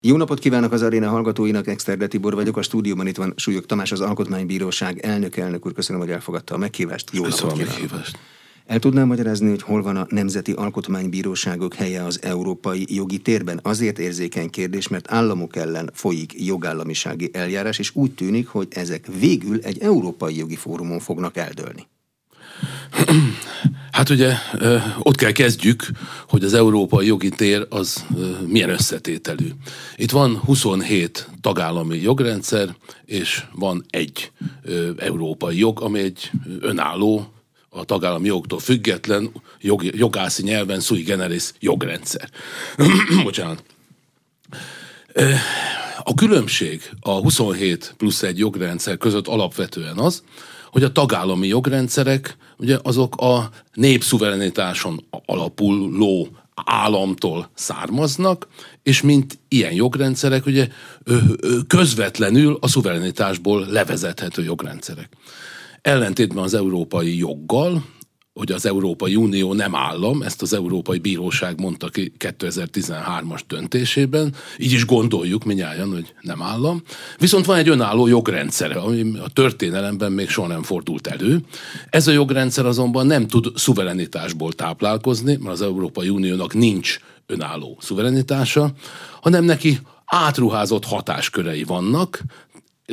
Jó napot kívánok az aréna hallgatóinak, Exterde Tibor vagyok, a stúdióban itt van Súlyog Tamás, az Alkotmánybíróság elnök, elnök úr, köszönöm, hogy elfogadta a meghívást. Jó napot kívánok. Meghívást. El tudnám magyarázni, hogy hol van a Nemzeti Alkotmánybíróságok helye az európai jogi térben? Azért érzékeny kérdés, mert államok ellen folyik jogállamisági eljárás, és úgy tűnik, hogy ezek végül egy európai jogi fórumon fognak eldőlni. Hát ugye ott kell kezdjük, hogy az európai jogi tér az milyen összetételű. Itt van 27 tagállami jogrendszer, és van egy európai jog, ami egy önálló, a tagállami jogtól független, jog, jogászi nyelven sui generis jogrendszer. Bocsánat. A különbség a 27 plusz egy jogrendszer között alapvetően az, hogy a tagállami jogrendszerek ugye azok a népszuverenitáson alapuló államtól származnak, és mint ilyen jogrendszerek ugye közvetlenül a szuverenitásból levezethető jogrendszerek. Ellentétben az európai joggal, hogy az Európai Unió nem állam, ezt az Európai Bíróság mondta ki 2013-as döntésében, így is gondoljuk minnyáján, hogy nem állam. Viszont van egy önálló jogrendszere, ami a történelemben még soha nem fordult elő. Ez a jogrendszer azonban nem tud szuverenitásból táplálkozni, mert az Európai Uniónak nincs önálló szuverenitása, hanem neki átruházott hatáskörei vannak,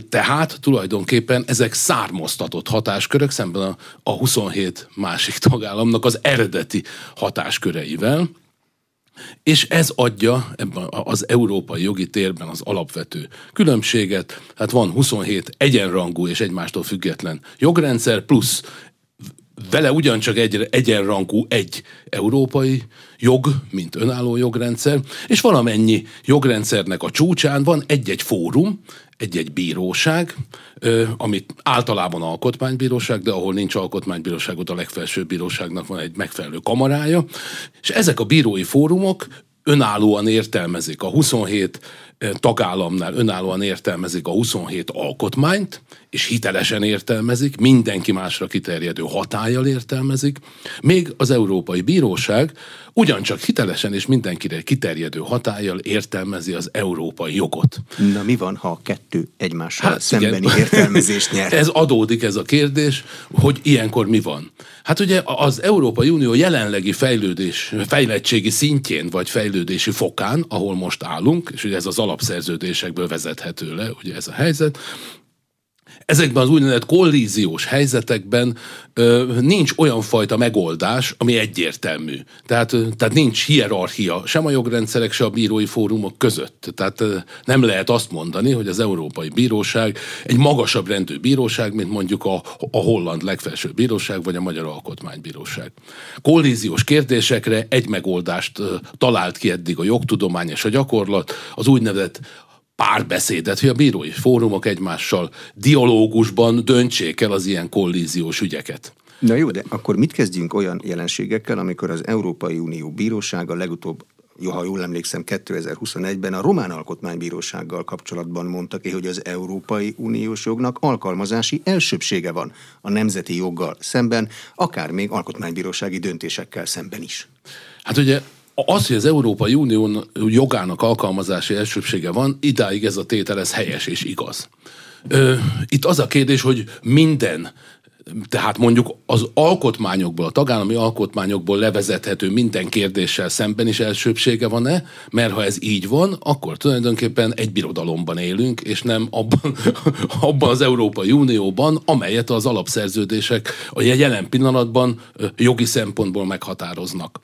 tehát tulajdonképpen ezek származtatott hatáskörök szemben a, a 27 másik tagállamnak az eredeti hatásköreivel, és ez adja ebben az európai jogi térben az alapvető különbséget. Hát van 27 egyenrangú és egymástól független jogrendszer, plusz vele ugyancsak egy, egyenrangú egy európai jog, mint önálló jogrendszer, és valamennyi jogrendszernek a csúcsán van egy-egy fórum, egy-egy bíróság, amit általában alkotmánybíróság, de ahol nincs alkotmánybíróság, ott a legfelsőbb bíróságnak van egy megfelelő kamarája, és ezek a bírói fórumok önállóan értelmezik a 27 tagállamnál önállóan értelmezik a 27 alkotmányt, és hitelesen értelmezik, mindenki másra kiterjedő hatállyal értelmezik, még az Európai Bíróság ugyancsak hitelesen és mindenkire kiterjedő hatállyal értelmezi az európai jogot. Na mi van, ha a kettő egymással hát szembeni igen. értelmezést nyer? Ez adódik ez a kérdés, hogy ilyenkor mi van. Hát ugye az Európai Unió jelenlegi fejlődés, fejlettségi szintjén vagy fejlődési fokán, ahol most állunk, és ugye ez az alapszerződésekből vezethető le, ugye ez a helyzet, ezekben az úgynevezett kollíziós helyzetekben ö, nincs olyan fajta megoldás, ami egyértelmű. Tehát, ö, tehát nincs hierarchia sem a jogrendszerek, sem a bírói fórumok között. Tehát ö, nem lehet azt mondani, hogy az Európai Bíróság egy magasabb rendű bíróság, mint mondjuk a, a holland legfelsőbb bíróság, vagy a Magyar Alkotmánybíróság. Kollíziós kérdésekre egy megoldást ö, talált ki eddig a jogtudomány és a gyakorlat, az úgynevezett párbeszédet, hogy a bírói fórumok egymással dialógusban döntsék el az ilyen kollíziós ügyeket. Na jó, de akkor mit kezdjünk olyan jelenségekkel, amikor az Európai Unió bírósága legutóbb jó, ha jól emlékszem, 2021-ben a Román Alkotmánybírósággal kapcsolatban mondta ki, hogy az Európai Uniós jognak alkalmazási elsőbsége van a nemzeti joggal szemben, akár még alkotmánybírósági döntésekkel szemben is. Hát ugye az, hogy az Európai Unió jogának alkalmazási elsőbsége van, idáig ez a tétel, ez helyes és igaz. Itt az a kérdés, hogy minden tehát mondjuk az alkotmányokból, a tagállami alkotmányokból levezethető minden kérdéssel szemben is elsőbsége van-e, mert ha ez így van, akkor tulajdonképpen egy birodalomban élünk, és nem abban, abban az Európai Unióban, amelyet az alapszerződések a jelen pillanatban jogi szempontból meghatároznak.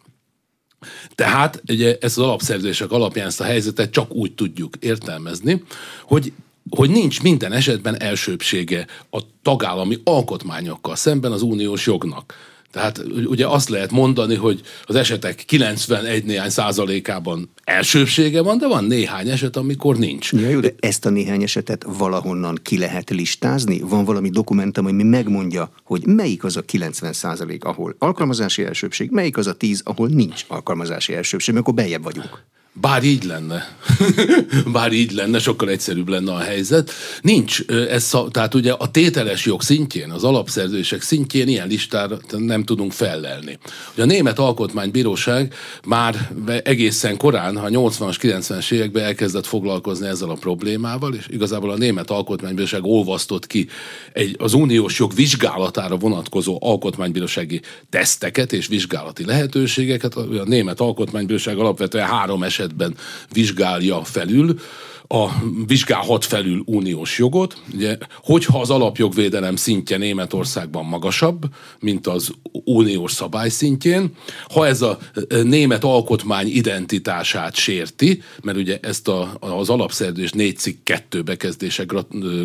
Tehát ugye ezt az alapszerződések alapján ezt a helyzetet csak úgy tudjuk értelmezni, hogy hogy nincs minden esetben elsőbsége a tagállami alkotmányokkal szemben az uniós jognak. Tehát ugye azt lehet mondani, hogy az esetek 91 néhány százalékában elsőbsége van, de van néhány eset, amikor nincs. Ja, jó, de ezt a néhány esetet valahonnan ki lehet listázni? Van valami dokumentum, ami megmondja, hogy melyik az a 90 százalék, ahol alkalmazási elsőbség, melyik az a 10, ahol nincs alkalmazási elsőbség, akkor bejebb vagyunk. Bár így lenne. Bár így lenne, sokkal egyszerűbb lenne a helyzet. Nincs ez, tehát ugye a tételes jog szintjén, az alapszerződések szintjén ilyen listára nem tudunk fellelni. Ugye a Német Alkotmánybíróság már egészen korán, ha 80-as, 90-es években elkezdett foglalkozni ezzel a problémával, és igazából a Német Alkotmánybíróság olvasztott ki egy, az uniós jog vizsgálatára vonatkozó alkotmánybírósági teszteket és vizsgálati lehetőségeket. A Német Alkotmánybíróság alapvetően három eset esetben vizsgálja felül, a, vizsgálhat felül uniós jogot. Ugye, hogyha az alapjogvédelem szintje Németországban magasabb, mint az uniós szabály szintjén, ha ez a e, német alkotmány identitását sérti, mert ugye ezt a, az alapszerződés 4 cikk 2 bekezdése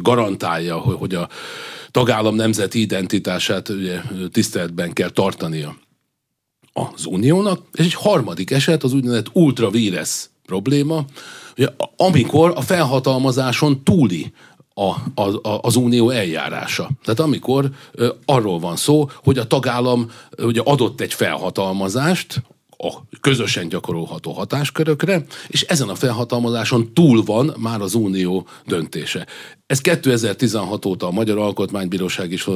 garantálja, hogy a tagállam nemzeti identitását ugye, tiszteletben kell tartania az uniónak, és egy harmadik eset az úgynevezett ultra vires probléma, ugye, amikor a felhatalmazáson túli a, a, az unió eljárása. Tehát amikor ö, arról van szó, hogy a tagállam ugye adott egy felhatalmazást, a közösen gyakorolható hatáskörökre, és ezen a felhatalmazáson túl van már az unió döntése. Ez 2016 óta a Magyar Alkotmánybíróság is,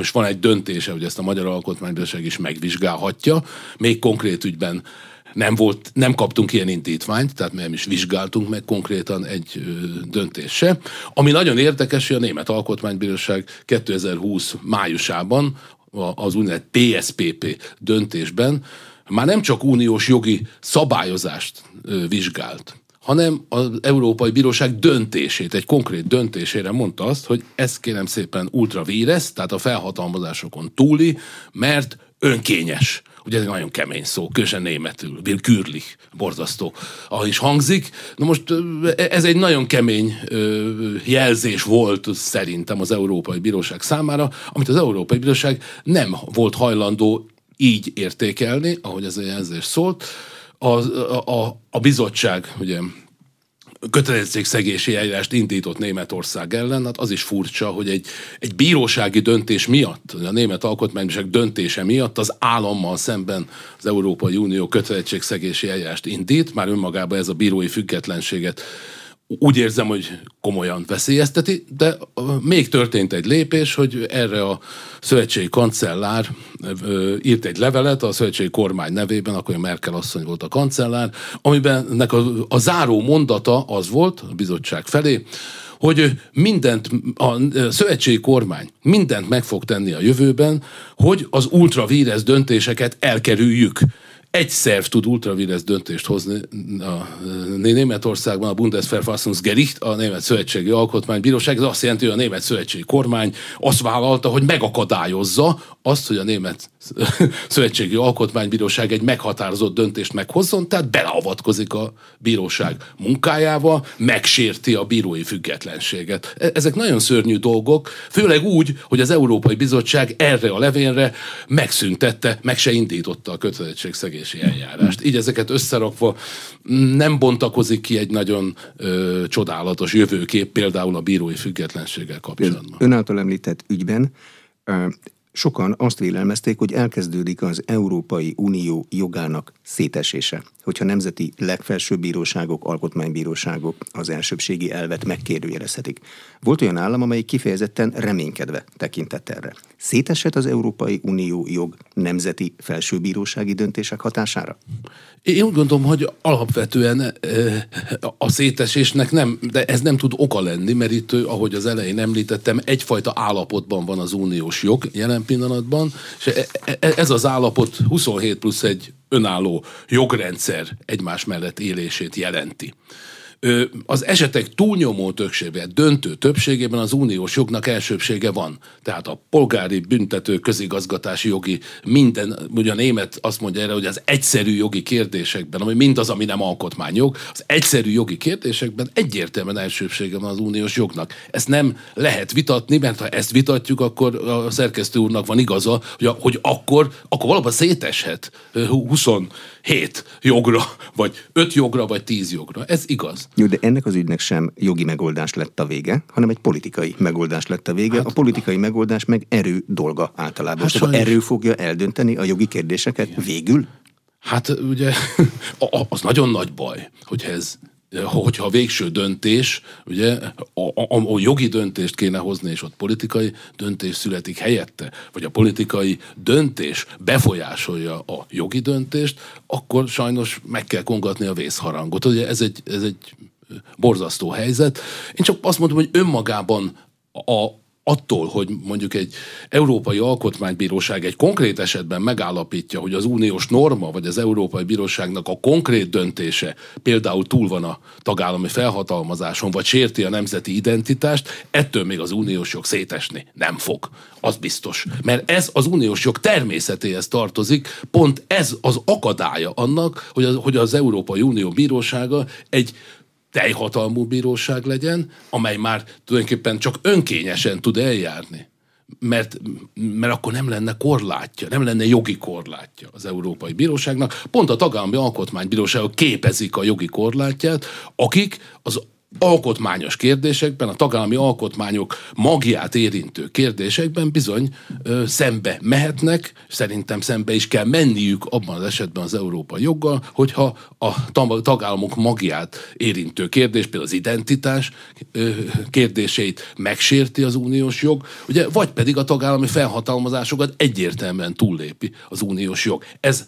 is van egy döntése, hogy ezt a Magyar Alkotmánybíróság is megvizsgálhatja, még konkrét ügyben nem, volt, nem kaptunk ilyen indítványt, tehát nem is vizsgáltunk meg konkrétan egy döntés se. Ami nagyon érdekes, hogy a Német Alkotmánybíróság 2020 májusában az úgynevezett PSPP döntésben már nem csak uniós jogi szabályozást vizsgált, hanem az Európai Bíróság döntését, egy konkrét döntésére mondta azt, hogy ez kérem szépen ultra víresz, tehát a felhatalmazásokon túli, mert önkényes. Ugye ez egy nagyon kemény szó, különösen németül, willkürlich, borzasztó, ahogy is hangzik. Na most ez egy nagyon kemény jelzés volt szerintem az Európai Bíróság számára, amit az Európai Bíróság nem volt hajlandó így értékelni, ahogy ez a jelzés szólt. A, a, a bizottság ugye kötelezettségszegési eljárást indított Németország ellen, hát az is furcsa, hogy egy, egy bírósági döntés miatt, a német alkotmánybíróság döntése miatt az állammal szemben az Európai Unió kötelezettségszegési eljárást indít, már önmagában ez a bírói függetlenséget úgy érzem, hogy komolyan veszélyezteti, de még történt egy lépés, hogy erre a szövetségi kancellár írt egy levelet a szövetségi kormány nevében, akkor Merkel asszony volt a kancellár, amiben nek a, a záró mondata az volt a bizottság felé, hogy mindent, a szövetségi kormány mindent meg fog tenni a jövőben, hogy az ultravíres döntéseket elkerüljük egy szerv tud ultravires döntést hozni a Németországban, a Bundesverfassungsgericht, a Német Szövetségi Alkotmánybíróság. Ez azt jelenti, hogy a Német Szövetségi Kormány azt vállalta, hogy megakadályozza azt, hogy a Német Szövetségi Alkotmánybíróság egy meghatározott döntést meghozzon, tehát beleavatkozik a bíróság munkájába, megsérti a bírói függetlenséget. E-, ezek nagyon szörnyű dolgok, főleg úgy, hogy az Európai Bizottság erre a levélre megszüntette, meg se indította a kötelezettségszegési eljárást. Így ezeket összerakva nem bontakozik ki egy nagyon ö, csodálatos jövőkép, például a bírói függetlenséggel kapcsolatban. Ön által említett ügyben Sokan azt vélelmezték, hogy elkezdődik az Európai Unió jogának szétesése, hogyha nemzeti legfelsőbb bíróságok, alkotmánybíróságok az elsőbségi elvet megkérdőjelezhetik. Volt olyan állam, amely kifejezetten reménykedve tekintett erre. Szétesett az Európai Unió jog nemzeti felsőbírósági döntések hatására? Én úgy gondolom, hogy alapvetően a szétesésnek nem, de ez nem tud oka lenni, mert itt, ahogy az elején említettem, egyfajta állapotban van az uniós jog jelen pillanatban, és e, e, ez az állapot 27 plusz egy önálló jogrendszer egymás mellett élését jelenti az esetek túlnyomó többségében, döntő többségében az uniós jognak elsőbsége van. Tehát a polgári büntető közigazgatási jogi minden, ugye a német azt mondja erre, hogy az egyszerű jogi kérdésekben, ami mindaz, ami nem alkotmányjog, az egyszerű jogi kérdésekben egyértelműen elsőbsége van az uniós jognak. Ezt nem lehet vitatni, mert ha ezt vitatjuk, akkor a szerkesztő úrnak van igaza, hogy, a, hogy akkor, akkor valóban széteshet 27 jogra, vagy 5 jogra, vagy 10 jogra. Ez igaz. Jó, de ennek az ügynek sem jogi megoldás lett a vége, hanem egy politikai megoldás lett a vége. Hát, a politikai megoldás meg erő dolga általában. Hát Most erő fogja eldönteni a jogi kérdéseket igen. végül? Hát ugye az nagyon nagy baj, hogyha ez hogyha a végső döntés, ugye a, a, a jogi döntést kéne hozni, és ott politikai döntés születik helyette, vagy a politikai döntés befolyásolja a jogi döntést, akkor sajnos meg kell kongatni a vészharangot. Ugye ez egy, ez egy borzasztó helyzet. Én csak azt mondom, hogy önmagában a, attól, hogy mondjuk egy Európai Alkotmánybíróság egy konkrét esetben megállapítja, hogy az uniós norma, vagy az Európai Bíróságnak a konkrét döntése például túl van a tagállami felhatalmazáson, vagy sérti a nemzeti identitást, ettől még az uniós jog szétesni nem fog. Az biztos. Mert ez az uniós jog természetéhez tartozik, pont ez az akadálya annak, hogy az, hogy az Európai Unió bírósága egy teljhatalmú bíróság legyen, amely már tulajdonképpen csak önkényesen tud eljárni. Mert, mert akkor nem lenne korlátja, nem lenne jogi korlátja az Európai Bíróságnak. Pont a tagállami alkotmánybíróságok képezik a jogi korlátját, akik az alkotmányos kérdésekben, a tagállami alkotmányok magját érintő kérdésekben bizony ö, szembe mehetnek, szerintem szembe is kell menniük abban az esetben az európai joggal, hogyha a tagállamok magját érintő kérdés, például az identitás ö, kérdéseit megsérti az uniós jog, ugye, vagy pedig a tagállami felhatalmazásokat egyértelműen túllépi az uniós jog. Ez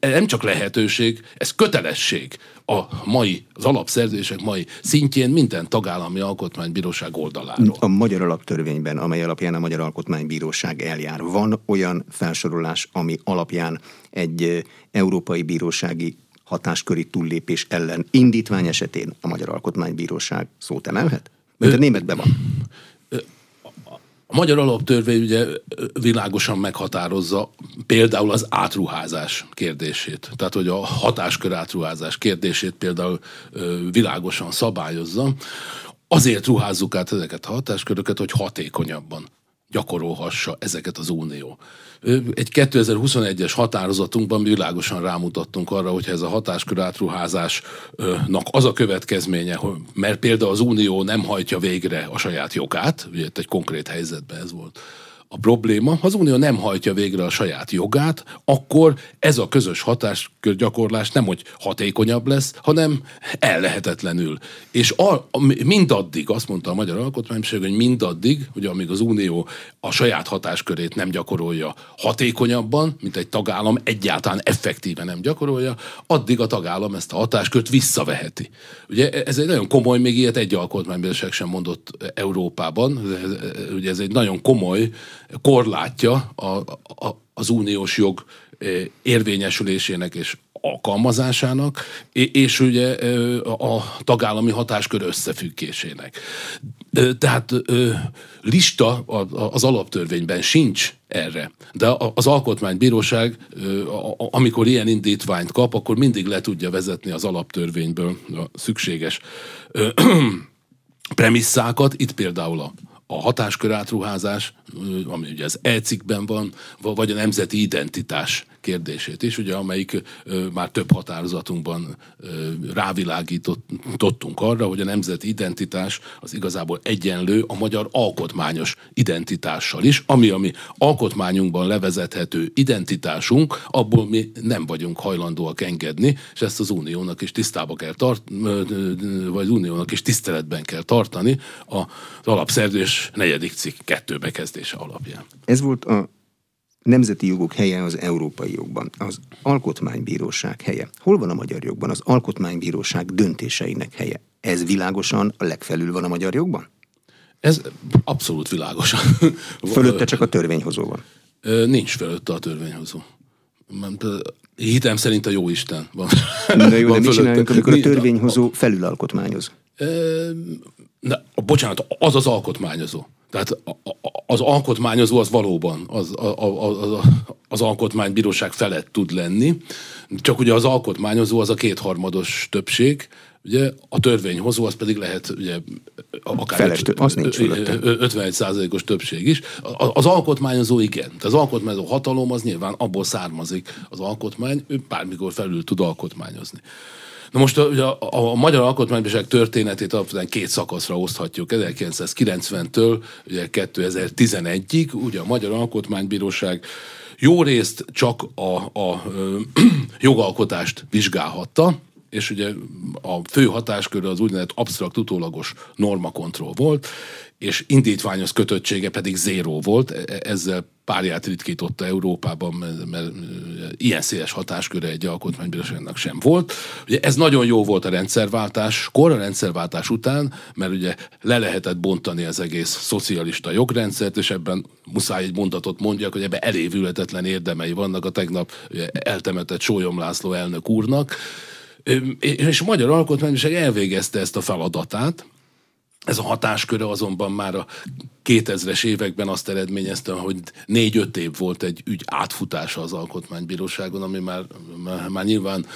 nem csak lehetőség, ez kötelesség a mai, az alapszerződések mai szintjén minden tagállami alkotmánybíróság oldaláról. A magyar alaptörvényben, amely alapján a Magyar Alkotmánybíróság eljár, van olyan felsorolás, ami alapján egy európai bírósági hatásköri túllépés ellen indítvány esetén a Magyar Alkotmánybíróság szót emelhet? Mert a németben van. A magyar alaptörvény ugye világosan meghatározza például az átruházás kérdését. Tehát, hogy a hatáskör átruházás kérdését például világosan szabályozza. Azért ruházzuk át ezeket a hatásköröket, hogy hatékonyabban gyakorolhassa ezeket az unió. Egy 2021-es határozatunkban világosan rámutattunk arra, hogyha ez a hatáskör átruházásnak az a következménye, hogy, mert például az unió nem hajtja végre a saját jogát, ugye egy konkrét helyzetben ez volt a probléma, ha az Unió nem hajtja végre a saját jogát, akkor ez a közös hatáskörgyakorlás nem hogy hatékonyabb lesz, hanem ellehetetlenül. És a, mindaddig, azt mondta a Magyar Alkotmánybíróság, hogy mindaddig, hogy amíg az Unió a saját hatáskörét nem gyakorolja hatékonyabban, mint egy tagállam egyáltalán effektíven nem gyakorolja, addig a tagállam ezt a hatáskört visszaveheti. Ugye ez egy nagyon komoly, még ilyet egy alkotmánybíróság sem mondott Európában, ugye ez egy nagyon komoly korlátja a, a, az uniós jog érvényesülésének és alkalmazásának, és ugye a tagállami hatáskör összefüggésének. Tehát lista az alaptörvényben sincs erre. De az alkotmánybíróság, amikor ilyen indítványt kap, akkor mindig le tudja vezetni az alaptörvényből a szükséges premisszákat. Itt például a a hatáskör átruházás, ami ugye az e-cikkben van, vagy a nemzeti identitás kérdését is, ugye, amelyik már több határozatunkban rávilágítottunk arra, hogy a nemzeti identitás az igazából egyenlő a magyar alkotmányos identitással is, ami a mi alkotmányunkban levezethető identitásunk, abból mi nem vagyunk hajlandóak engedni, és ezt az uniónak is tisztába kell tart, vagy az uniónak is tiszteletben kell tartani az alapszerződés negyedik cikk kettő bekezdése alapján. Ez volt a nemzeti jogok helye az európai jogban, az alkotmánybíróság helye. Hol van a magyar jogban az alkotmánybíróság döntéseinek helye? Ez világosan a legfelül van a magyar jogban? Ez abszolút világosan. Fölötte csak a törvényhozó van. Nincs fölötte a törvényhozó. Hitem szerint a jó Isten van. De jó, de mit csináljunk, amikor a törvényhozó felülalkotmányoz? Na, bocsánat, az az alkotmányozó. Tehát az alkotmányozó az valóban az, az, az, az alkotmánybíróság felett tud lenni, csak ugye az alkotmányozó az a kétharmados többség, ugye a törvényhozó az pedig lehet ugye akár Feles, öt, az nincs 51 százalékos többség is. Az alkotmányozó igen. Tehát az alkotmányozó hatalom az nyilván abból származik az alkotmány, ő bármikor felül tud alkotmányozni. Na most a, a, a Magyar Alkotmánybíróság történetét alapvetően két szakaszra oszthatjuk. 1990-től ugye 2011-ig, ugye a Magyar Alkotmánybíróság jó részt csak a, a ö, jogalkotást vizsgálhatta, és ugye a fő hatáskör az úgynevezett absztrakt utólagos normakontroll volt, és indítványos kötöttsége pedig zéró volt, e, e, ezzel párját ritkította Európában, mert, mert ilyen széles hatásköre egy alkotmánybíróságnak sem volt. Ugye ez nagyon jó volt a rendszerváltás, kor a rendszerváltás után, mert ugye le lehetett bontani az egész szocialista jogrendszert, és ebben muszáj egy mondatot mondjak, hogy ebben elévületetlen érdemei vannak a tegnap eltemetett Sólyom László elnök úrnak, és a Magyar Alkotmánybíróság elvégezte ezt a feladatát, ez a hatásköre azonban már a 2000-es években azt eredményezte, hogy négy-öt év volt egy ügy átfutása az alkotmánybíróságon, ami már, már, nyilván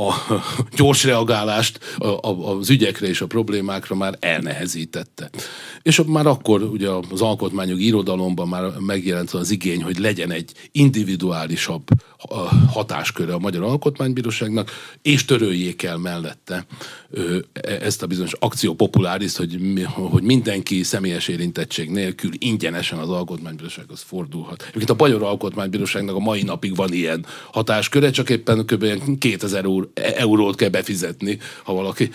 a gyors reagálást az ügyekre és a problémákra már elnehezítette. És már akkor ugye az alkotmányok irodalomban már megjelent az igény, hogy legyen egy individuálisabb hatásköre a Magyar Alkotmánybíróságnak, és töröljék el mellette e, ezt a bizonyos akció populáris, hogy, hogy mindenki személyes érintettség nélkül ingyenesen az Alkotmánybírósághoz fordulhat. Egyébként a Magyar Alkotmánybíróságnak a mai napig van ilyen hatásköre, csak éppen kb. 2000 eurót kell befizetni, ha valaki...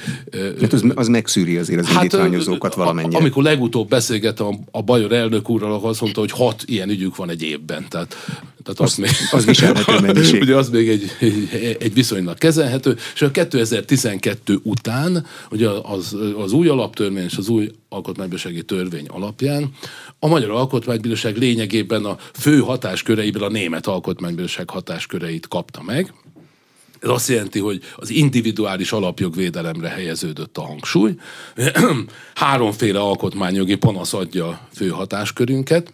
Hát az, az megszűri azért az hát, indítványozókat valamennyire. Amikor legutóbb beszélgettem a, Bajor elnök úrral, akkor azt mondta, hogy hat ilyen ügyük van egy évben. Tehát, tehát az, az, még, az viselhető mennyiség. Ugye az még egy, egy, egy viszonylag kezelhető, és a 2012 után, ugye az, az új alaptörvény és az új alkotmánybírósági törvény alapján a Magyar Alkotmánybíróság lényegében a fő hatásköreiből a Német Alkotmánybíróság hatásköreit kapta meg, ez azt jelenti, hogy az individuális alapjogvédelemre helyeződött a hangsúly. Háromféle alkotmányjogi panasz adja fő hatáskörünket.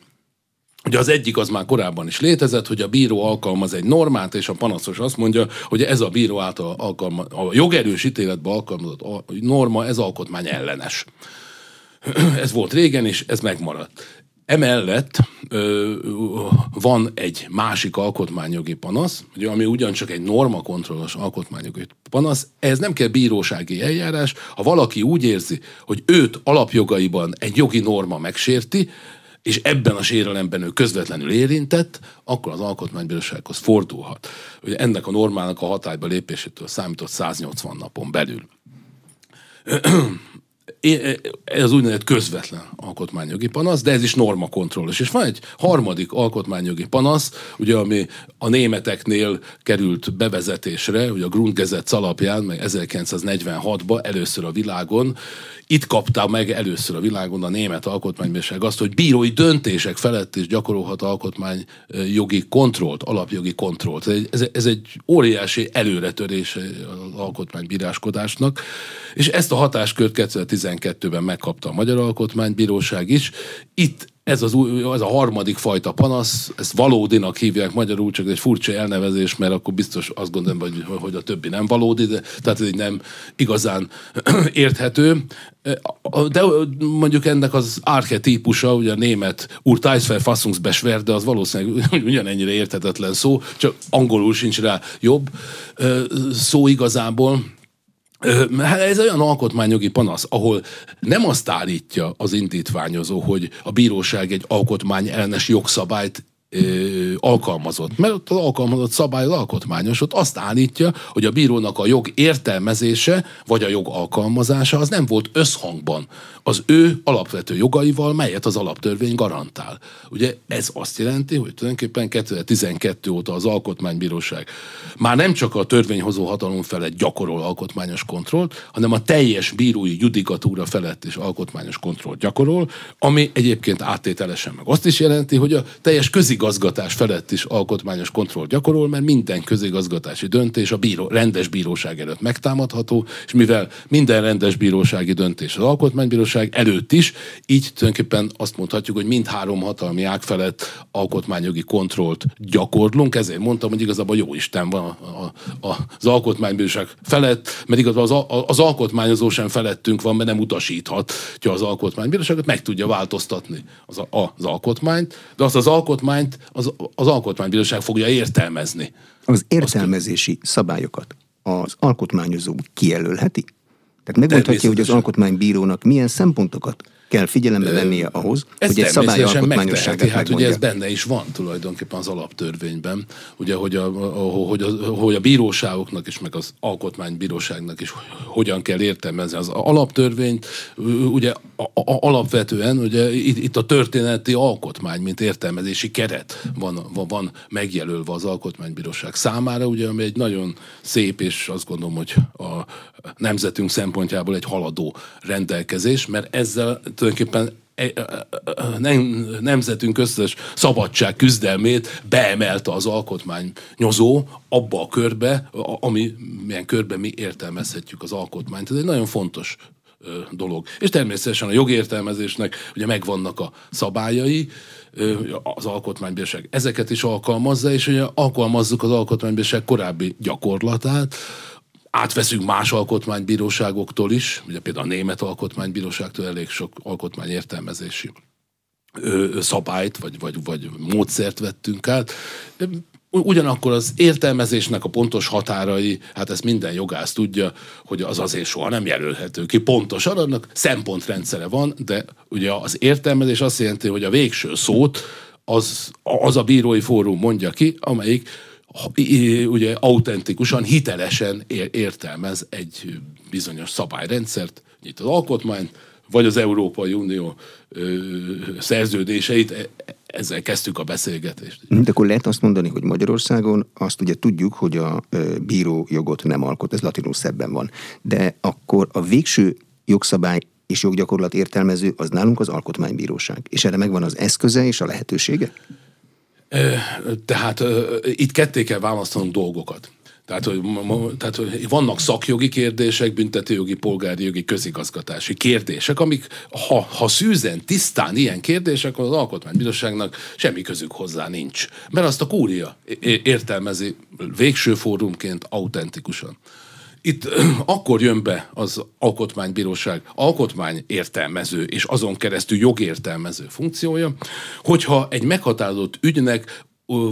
Ugye az egyik az már korábban is létezett, hogy a bíró alkalmaz egy normát, és a panaszos azt mondja, hogy ez a bíró által alkalmaz, a jogerős ítéletbe alkalmazott norma, ez alkotmány ellenes. ez volt régen, és ez megmaradt. Emellett ö, van egy másik alkotmányjogi panasz, ugye, ami ugyancsak egy normakontrollos alkotmányjogi panasz. Ez nem kell bírósági eljárás. Ha valaki úgy érzi, hogy őt alapjogaiban egy jogi norma megsérti, és ebben a sérelemben ő közvetlenül érintett, akkor az alkotmánybírósághoz fordulhat. Ugye ennek a normának a hatályba lépésétől számított 180 napon belül ez úgynevezett közvetlen alkotmányjogi panasz, de ez is normakontrollos. És van egy harmadik alkotmányjogi panasz, ugye, ami a németeknél került bevezetésre, ugye a Grundgesetz alapján, meg 1946-ban először a világon, itt kapta meg először a világon a német alkotmánybíróság azt, hogy bírói döntések felett is gyakorolhat alkotmányjogi kontrollt, alapjogi kontrollt. Ez egy, ez, ez egy óriási előretörés az alkotmánybíráskodásnak, és ezt a hatáskört 2012-ben megkapta a Magyar Alkotmánybíróság is. Itt ez az, új, az a harmadik fajta panasz, ezt valódinak hívják magyarul, csak egy furcsa elnevezés, mert akkor biztos azt gondolom, hogy, hogy a többi nem valódi, de, tehát ez így nem igazán érthető. De mondjuk ennek az archetípusa, ugye a német Urteilsverfassungsbeschwer, de az valószínűleg ugyanennyire érthetetlen szó, csak angolul sincs rá jobb szó igazából. Hát ez olyan alkotmányjogi panasz, ahol nem azt állítja az indítványozó, hogy a bíróság egy alkotmány ellenes jogszabályt ö, alkalmazott. Mert ott az alkalmazott szabály az alkotmányos, ott azt állítja, hogy a bírónak a jog értelmezése, vagy a jog alkalmazása az nem volt összhangban az ő alapvető jogaival, melyet az alaptörvény garantál. Ugye ez azt jelenti, hogy tulajdonképpen 2012 óta az Alkotmánybíróság már nem csak a törvényhozó hatalom felett gyakorol alkotmányos kontrollt, hanem a teljes bírói judikatúra felett is alkotmányos kontrollt gyakorol, ami egyébként áttételesen meg azt is jelenti, hogy a teljes közigazgatás felett is alkotmányos kontrollt gyakorol, mert minden közigazgatási döntés a bíró, rendes bíróság előtt megtámadható, és mivel minden rendes bírósági döntés az alkotmánybíróság bíróság előtt is, így tulajdonképpen azt mondhatjuk, hogy mindhárom hatalmi ág felett alkotmányjogi kontrollt gyakorlunk, ezért mondtam, hogy igazából jó Isten van a, a, a, az alkotmánybíróság felett, mert igazából az, az alkotmányozó sem felettünk van, mert nem utasíthat, hogy az alkotmánybíróságot meg tudja változtatni az, a, az alkotmányt, de azt az alkotmányt az, az alkotmánybíróság fogja értelmezni. Az értelmezési szabályokat az alkotmányozó kijelölheti? Tehát megmondhatja, hogy az alkotmánybírónak milyen szempontokat kell figyelembe vennie ahhoz, ez hogy egy szabály alkotmányosságát hát ugye ez benne is van tulajdonképpen az alaptörvényben, ugye, hogy a, hogy, a, hogy a bíróságoknak is, meg az alkotmánybíróságnak is hogyan kell értelmezni az alaptörvényt, ugye a, a, alapvetően ugye itt, itt a történeti alkotmány, mint értelmezési keret van, van, van megjelölve az alkotmánybíróság számára, ugye, ami egy nagyon szép, és azt gondolom, hogy a nemzetünk szempontjából egy haladó rendelkezés, mert ezzel tulajdonképpen e, e, e, nem, nemzetünk összes szabadság küzdelmét beemelte az alkotmány nyozó abba a körbe, ami, milyen körbe mi értelmezhetjük az alkotmányt. Ez egy nagyon fontos dolog. És természetesen a jogértelmezésnek ugye megvannak a szabályai, az alkotmánybírság ezeket is alkalmazza, és ugye alkalmazzuk az alkotmánybírság korábbi gyakorlatát, átveszünk más alkotmánybíróságoktól is, ugye például a német alkotmánybíróságtól elég sok alkotmányértelmezési szabályt, vagy, vagy, vagy módszert vettünk át. Ugyanakkor az értelmezésnek a pontos határai, hát ezt minden jogász tudja, hogy az azért soha nem jelölhető ki pontosan, annak szempontrendszere van, de ugye az értelmezés azt jelenti, hogy a végső szót az, az a bírói fórum mondja ki, amelyik ugye autentikusan, hitelesen értelmez egy bizonyos szabályrendszert, itt az alkotmányt, vagy az Európai Unió ö, szerződéseit, e, ezzel kezdtük a beszélgetést. De akkor lehet azt mondani, hogy Magyarországon azt ugye tudjuk, hogy a bíró jogot nem alkot, ez latinul szebben van. De akkor a végső jogszabály és joggyakorlat értelmező az nálunk az alkotmánybíróság. És erre megvan az eszköze és a lehetősége? Tehát itt ketté kell választanunk dolgokat. Tehát hogy, tehát, hogy vannak szakjogi kérdések, büntetőjogi, polgári jogi, közigazgatási kérdések, amik ha, ha szűzen, tisztán ilyen kérdések, az alkotmánybíróságnak semmi közük hozzá nincs. Mert azt a kúria értelmezi végső fórumként autentikusan. Itt akkor jön be az alkotmánybíróság alkotmány értelmező és azon keresztül jogértelmező funkciója, hogyha egy meghatározott ügynek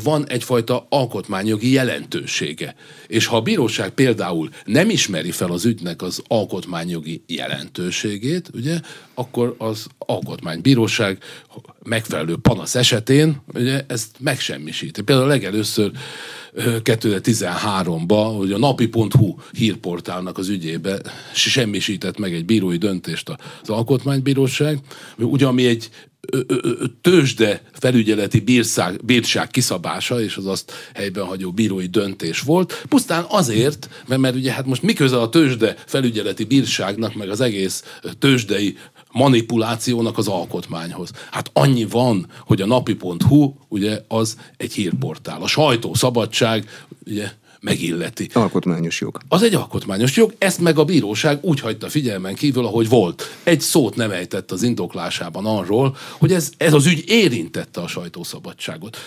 van egyfajta alkotmányjogi jelentősége. És ha a bíróság például nem ismeri fel az ügynek az alkotmányjogi jelentőségét, ugye, akkor az alkotmánybíróság megfelelő panasz esetén ugye, ezt megsemmisíti. Például legelőször 2013-ban, hogy a napi.hu hírportálnak az ügyébe semmisített meg egy bírói döntést az alkotmánybíróság, ugye ami egy tőzsde felügyeleti bírság, bírság kiszabása, és az azt helyben hagyó bírói döntés volt, pusztán azért, mert, mert ugye hát most miközben a tőzsde felügyeleti bírságnak, meg az egész tőzsdei manipulációnak az alkotmányhoz. Hát annyi van, hogy a napi.hu ugye az egy hírportál. A sajtószabadság ugye megilleti. Alkotmányos jog. Az egy alkotmányos jog, ezt meg a bíróság úgy hagyta figyelmen kívül, ahogy volt. Egy szót nem ejtett az indoklásában arról, hogy ez, ez az ügy érintette a sajtószabadságot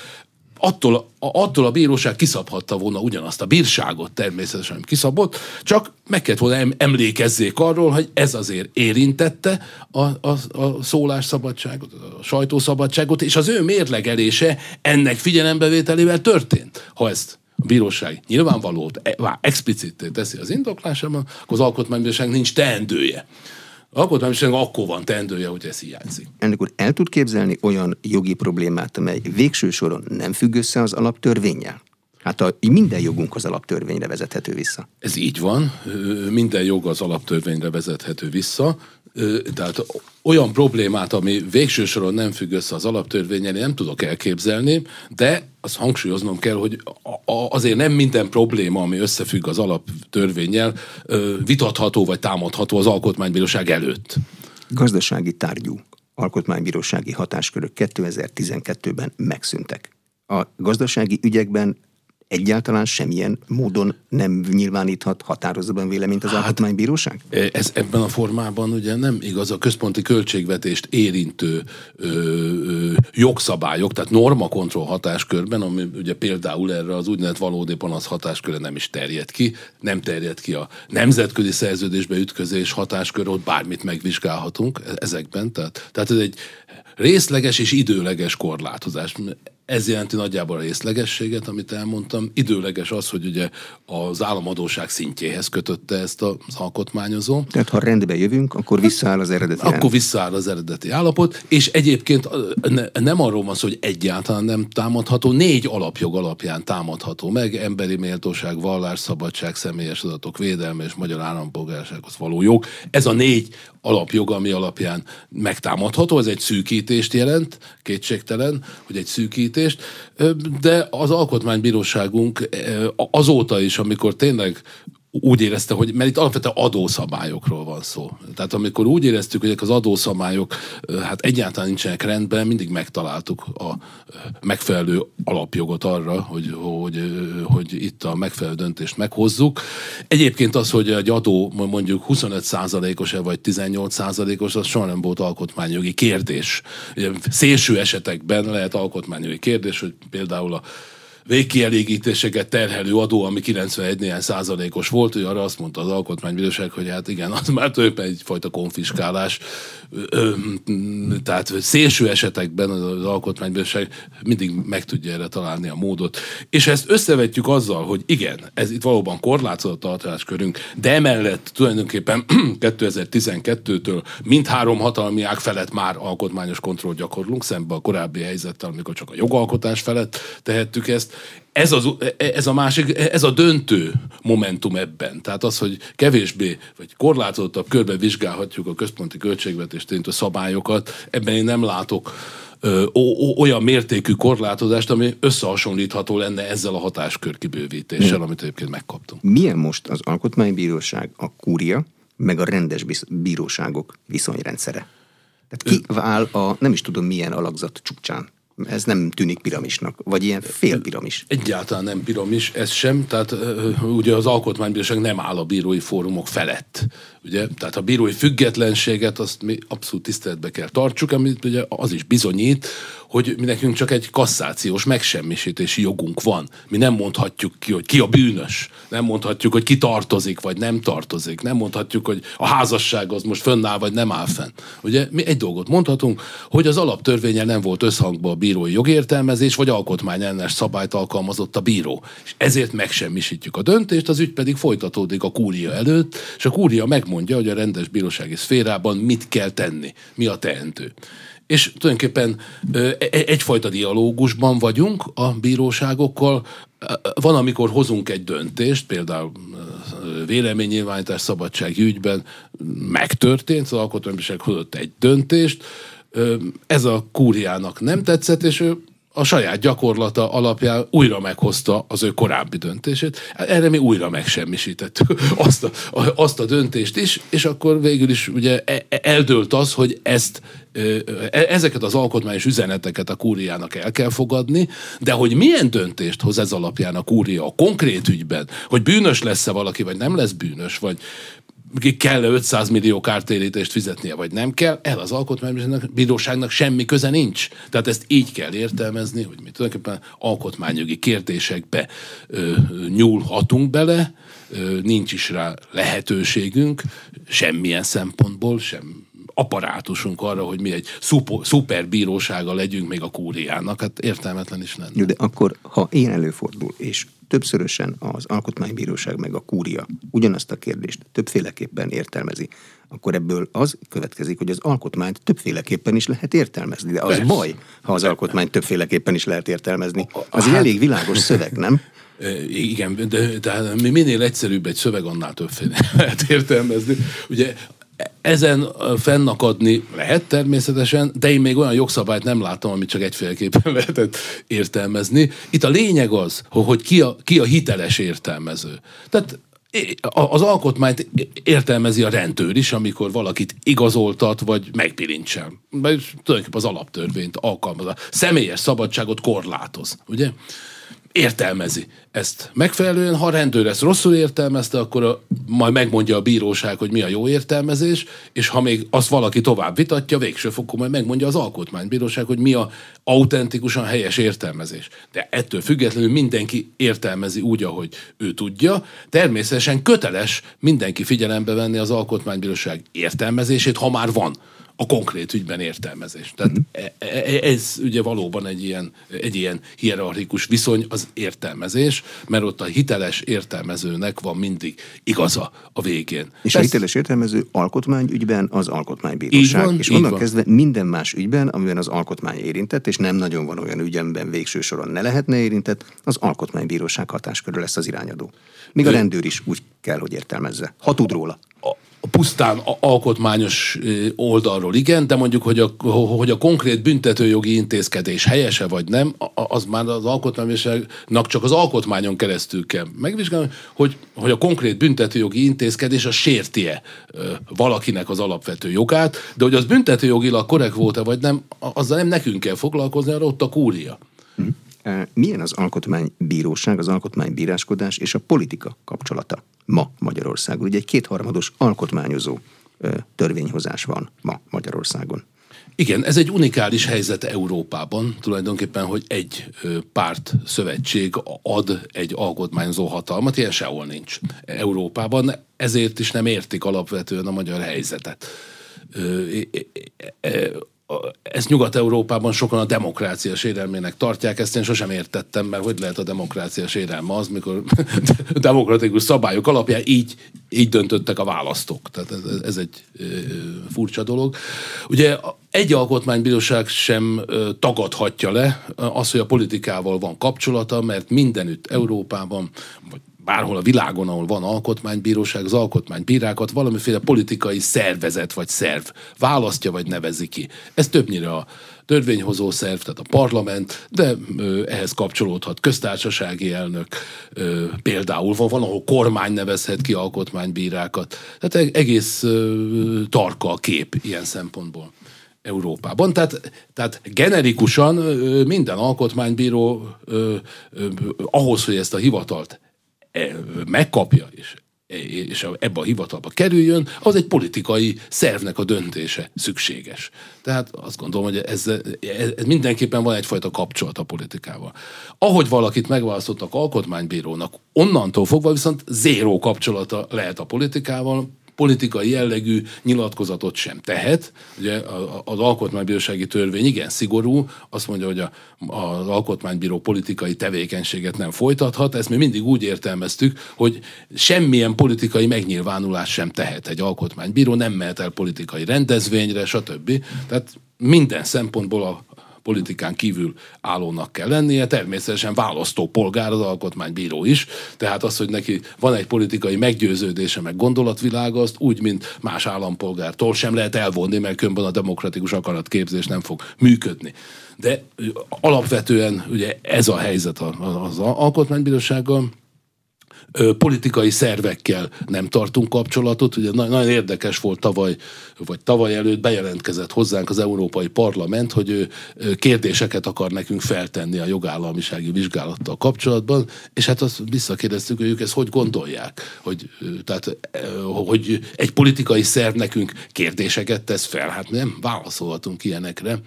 attól, a, attól a bíróság kiszabhatta volna ugyanazt a bírságot természetesen kiszabott, csak meg kellett volna emlékezzék arról, hogy ez azért érintette a, a, a szólásszabadságot, a sajtószabadságot, és az ő mérlegelése ennek figyelembevételével történt. Ha ezt a bíróság nyilvánvaló, e, explicit teszi az indoklásában, akkor az alkotmánybíróság nincs teendője. Alkotmánybíróság akkor van teendője, hogy ez hiányzik. Ennek úr el tud képzelni olyan jogi problémát, amely végső soron nem függ össze az alaptörvényel? Hát a, minden jogunk az alaptörvényre vezethető vissza. Ez így van, minden jog az alaptörvényre vezethető vissza, tehát olyan problémát, ami végső soron nem függ össze az alaptörvényen, nem tudok elképzelni, de azt hangsúlyoznom kell, hogy azért nem minden probléma, ami összefügg az alaptörvényel, vitatható vagy támadható az alkotmánybíróság előtt. Gazdasági tárgyú alkotmánybírósági hatáskörök 2012-ben megszűntek. A gazdasági ügyekben egyáltalán semmilyen módon nem nyilváníthat határozatban véleményt az hát, Alkotmánybíróság? Ez ebben a formában ugye nem igaz. A központi költségvetést érintő ö, ö, jogszabályok, tehát normakontroll hatáskörben, ami ugye például erre az úgynevezett valódi panasz hatásköre nem is terjed ki, nem terjed ki a nemzetközi szerződésbe ütközés hatáskör, ott bármit megvizsgálhatunk e-, ezekben. Tehát, tehát ez egy részleges és időleges korlátozás. Ez jelenti nagyjából a részlegességet, amit elmondtam. Időleges az, hogy ugye az államadóság szintjéhez kötötte ezt az alkotmányozó. Tehát ha rendbe jövünk, akkor visszaáll az eredeti Akkor állapot. visszaáll az eredeti állapot, és egyébként ne, nem arról van szó, hogy egyáltalán nem támadható, négy alapjog alapján támadható meg, emberi méltóság, vallás, szabadság, személyes adatok védelme és magyar állampolgársághoz való jog. Ez a négy alapjog, ami alapján megtámadható, ez egy szűkítést jelent, kétségtelen, hogy egy szűkítést, de az alkotmánybíróságunk azóta is, amikor tényleg úgy érezte, hogy, mert itt alapvetően adószabályokról van szó. Tehát amikor úgy éreztük, hogy ezek az adószabályok hát egyáltalán nincsenek rendben, mindig megtaláltuk a megfelelő alapjogot arra, hogy, hogy, hogy itt a megfelelő döntést meghozzuk. Egyébként az, hogy egy adó mondjuk 25%-os-e vagy 18%-os, az soha nem volt alkotmányjogi kérdés. Szélső esetekben lehet alkotmányjogi kérdés, hogy például a végkielégítéseket terhelő adó, ami 91 néhány százalékos volt, hogy arra azt mondta az alkotmánybíróság, hogy hát igen, az már tulajdonképpen egyfajta konfiskálás. Tehát szélső esetekben az alkotmánybíróság mindig meg tudja erre találni a módot. És ezt összevetjük azzal, hogy igen, ez itt valóban korlátozott hatáskörünk, de emellett tulajdonképpen 2012-től mindhárom hatalmi ág felett már alkotmányos kontroll gyakorlunk, szemben a korábbi helyzettel, amikor csak a jogalkotás felett tehettük ezt, ez, az, ez a másik, ez a döntő momentum ebben. Tehát az, hogy kevésbé, vagy korlátozottabb körben vizsgálhatjuk a központi költségvetést érintő szabályokat, ebben én nem látok ö, ö, olyan mértékű korlátozást, ami összehasonlítható lenne ezzel a hatáskör kibővítéssel, hmm. amit egyébként megkaptunk. Milyen most az Alkotmánybíróság, a kúria, meg a rendes bíróságok viszonyrendszere? Tehát ki vál a nem is tudom milyen alakzat csúcsán? Ez nem tűnik piramisnak, vagy ilyen félpiramis. Egyáltalán nem piramis, ez sem, tehát ugye az alkotmánybíróság nem áll a bírói fórumok felett. Ugye? Tehát a bírói függetlenséget azt mi abszolút tiszteletbe kell tartsuk, amit ugye az is bizonyít, hogy mi nekünk csak egy kasszációs megsemmisítési jogunk van. Mi nem mondhatjuk ki, hogy ki a bűnös. Nem mondhatjuk, hogy ki tartozik, vagy nem tartozik. Nem mondhatjuk, hogy a házasság az most fönnáll, vagy nem áll fenn. Ugye mi egy dolgot mondhatunk, hogy az alaptörvényel nem volt összhangban a bírói jogértelmezés, vagy alkotmányellenes szabályt alkalmazott a bíró. És ezért megsemmisítjük a döntést, az ügy pedig folytatódik a kúria előtt, és a kúria megmondja, hogy a rendes bírósági szférában mit kell tenni, mi a teendő. És tulajdonképpen e, e, egyfajta dialógusban vagyunk a bíróságokkal. Van, amikor hozunk egy döntést, például véleménynyilvánítás szabadsági ügyben megtörtént, az alkotmánybíróság hozott egy döntést, ez a kúriának nem tetszett, és ő a saját gyakorlata alapján újra meghozta az ő korábbi döntését. Erre mi újra megsemmisítettük azt a, azt a döntést is, és akkor végül is ugye e, e, eldőlt az, hogy ezt e, ezeket az alkotmányos üzeneteket a kúriának el kell fogadni, de hogy milyen döntést hoz ez alapján a kúria a konkrét ügyben, hogy bűnös lesz-e valaki, vagy nem lesz bűnös, vagy kell-e 500 millió kártérítést fizetnie, vagy nem kell, el az alkotmánybíróságnak semmi köze nincs. Tehát ezt így kell értelmezni, hogy mi tulajdonképpen alkotmányjogi kérdésekbe ö, nyúlhatunk bele, ö, nincs is rá lehetőségünk, semmilyen szempontból, sem apparátusunk arra, hogy mi egy szuper, szuperbírósága legyünk még a kúriának, hát értelmetlen is lenne. Jó, de akkor, ha én előfordul, és többszörösen az alkotmánybíróság meg a kúria ugyanazt a kérdést többféleképpen értelmezi, akkor ebből az következik, hogy az alkotmányt többféleképpen is lehet értelmezni. De az Persze. baj, ha az alkotmányt többféleképpen is lehet értelmezni. Az hát, egy elég világos szöveg, nem? Igen, de, de minél egyszerűbb egy szöveg, annál többféle lehet értelmezni. Ugye ezen fennakadni lehet természetesen, de én még olyan jogszabályt nem látom, amit csak egyféleképpen lehetett értelmezni. Itt a lényeg az, hogy ki a, ki a hiteles értelmező. Tehát az alkotmányt értelmezi a rendőr is, amikor valakit igazoltat, vagy megpirincsel. Mert tulajdonképpen az alaptörvényt alkalmaz. A személyes szabadságot korlátoz, ugye? Értelmezi ezt megfelelően. Ha a rendőr ezt rosszul értelmezte, akkor a, majd megmondja a bíróság, hogy mi a jó értelmezés, és ha még azt valaki tovább vitatja, végső fokon majd megmondja az alkotmánybíróság, hogy mi a autentikusan helyes értelmezés. De ettől függetlenül mindenki értelmezi úgy, ahogy ő tudja. Természetesen köteles mindenki figyelembe venni az alkotmánybíróság értelmezését, ha már van a konkrét ügyben értelmezés. Tehát uh-huh. ez ugye valóban egy ilyen, egy ilyen hierarchikus viszony az értelmezés, mert ott a hiteles értelmezőnek van mindig igaza a végén. És Persze, a hiteles értelmező alkotmányügyben az alkotmánybíróság. Van, és onnan van. kezdve minden más ügyben, amiben az alkotmány érintett, és nem nagyon van olyan ügyemben végső soron ne lehetne érintett, az alkotmánybíróság hatáskörül lesz az irányadó. Míg a rendőr is úgy kell, hogy értelmezze. Ha tud róla a pusztán alkotmányos oldalról igen, de mondjuk, hogy a, hogy a konkrét büntetőjogi intézkedés helyese vagy nem, az már az alkotmányosságnak csak az alkotmányon keresztül kell megvizsgálni, hogy, hogy a konkrét büntetőjogi intézkedés a sértie valakinek az alapvető jogát, de hogy az büntetőjogilag korrekt volt-e vagy nem, azzal nem nekünk kell foglalkozni, arra ott a kúria. Hm. Milyen az alkotmánybíróság, az alkotmánybíráskodás és a politika kapcsolata ma Magyarországon? Ugye egy kétharmados alkotmányozó törvényhozás van ma Magyarországon. Igen, ez egy unikális helyzet Európában, tulajdonképpen, hogy egy párt szövetség ad egy alkotmányozó hatalmat, ilyen sehol nincs Európában, ezért is nem értik alapvetően a magyar helyzetet ezt Nyugat-Európában sokan a demokrácia sérelmének tartják, ezt én sosem értettem, mert hogy lehet a demokrácia sérelme az, mikor demokratikus szabályok alapján így, így döntöttek a választók. Tehát ez, ez egy furcsa dolog. Ugye egy alkotmánybíróság sem tagadhatja le azt, hogy a politikával van kapcsolata, mert mindenütt Európában, vagy bárhol a világon, ahol van alkotmánybíróság, az alkotmánybírákat valamiféle politikai szervezet vagy szerv választja vagy nevezi ki. Ez többnyire a törvényhozó szerv, tehát a parlament, de ehhez kapcsolódhat köztársasági elnök, például van, van, ahol kormány nevezhet ki alkotmánybírákat. Tehát e-, egész tarka a kép ilyen szempontból. Európában. Tehát, tehát generikusan minden alkotmánybíró ahhoz, hogy ezt a hivatalt megkapja, és és ebbe a hivatalba kerüljön, az egy politikai szervnek a döntése szükséges. Tehát azt gondolom, hogy ez, ez mindenképpen van egyfajta kapcsolat a politikával. Ahogy valakit megválasztottak alkotmánybírónak, onnantól fogva viszont zéró kapcsolata lehet a politikával, politikai jellegű nyilatkozatot sem tehet. Ugye az alkotmánybírósági törvény igen szigorú, azt mondja, hogy a, az alkotmánybíró politikai tevékenységet nem folytathat. Ezt mi mindig úgy értelmeztük, hogy semmilyen politikai megnyilvánulás sem tehet egy alkotmánybíró, nem mehet el politikai rendezvényre, stb. Tehát minden szempontból a politikán kívül állónak kell lennie, természetesen választópolgár az alkotmánybíró is, tehát az, hogy neki van egy politikai meggyőződése, meg gondolatvilága, azt úgy, mint más állampolgártól sem lehet elvonni, mert különben a demokratikus akaratképzés nem fog működni. De alapvetően ugye ez a helyzet az alkotmánybírósággal, politikai szervekkel nem tartunk kapcsolatot. Ugye nagyon érdekes volt tavaly, vagy tavaly előtt bejelentkezett hozzánk az Európai Parlament, hogy ő kérdéseket akar nekünk feltenni a jogállamisági vizsgálattal kapcsolatban, és hát azt visszakérdeztük, hogy ők ezt hogy gondolják, hogy, tehát, hogy egy politikai szerv nekünk kérdéseket tesz fel. Hát nem válaszolhatunk ilyenekre.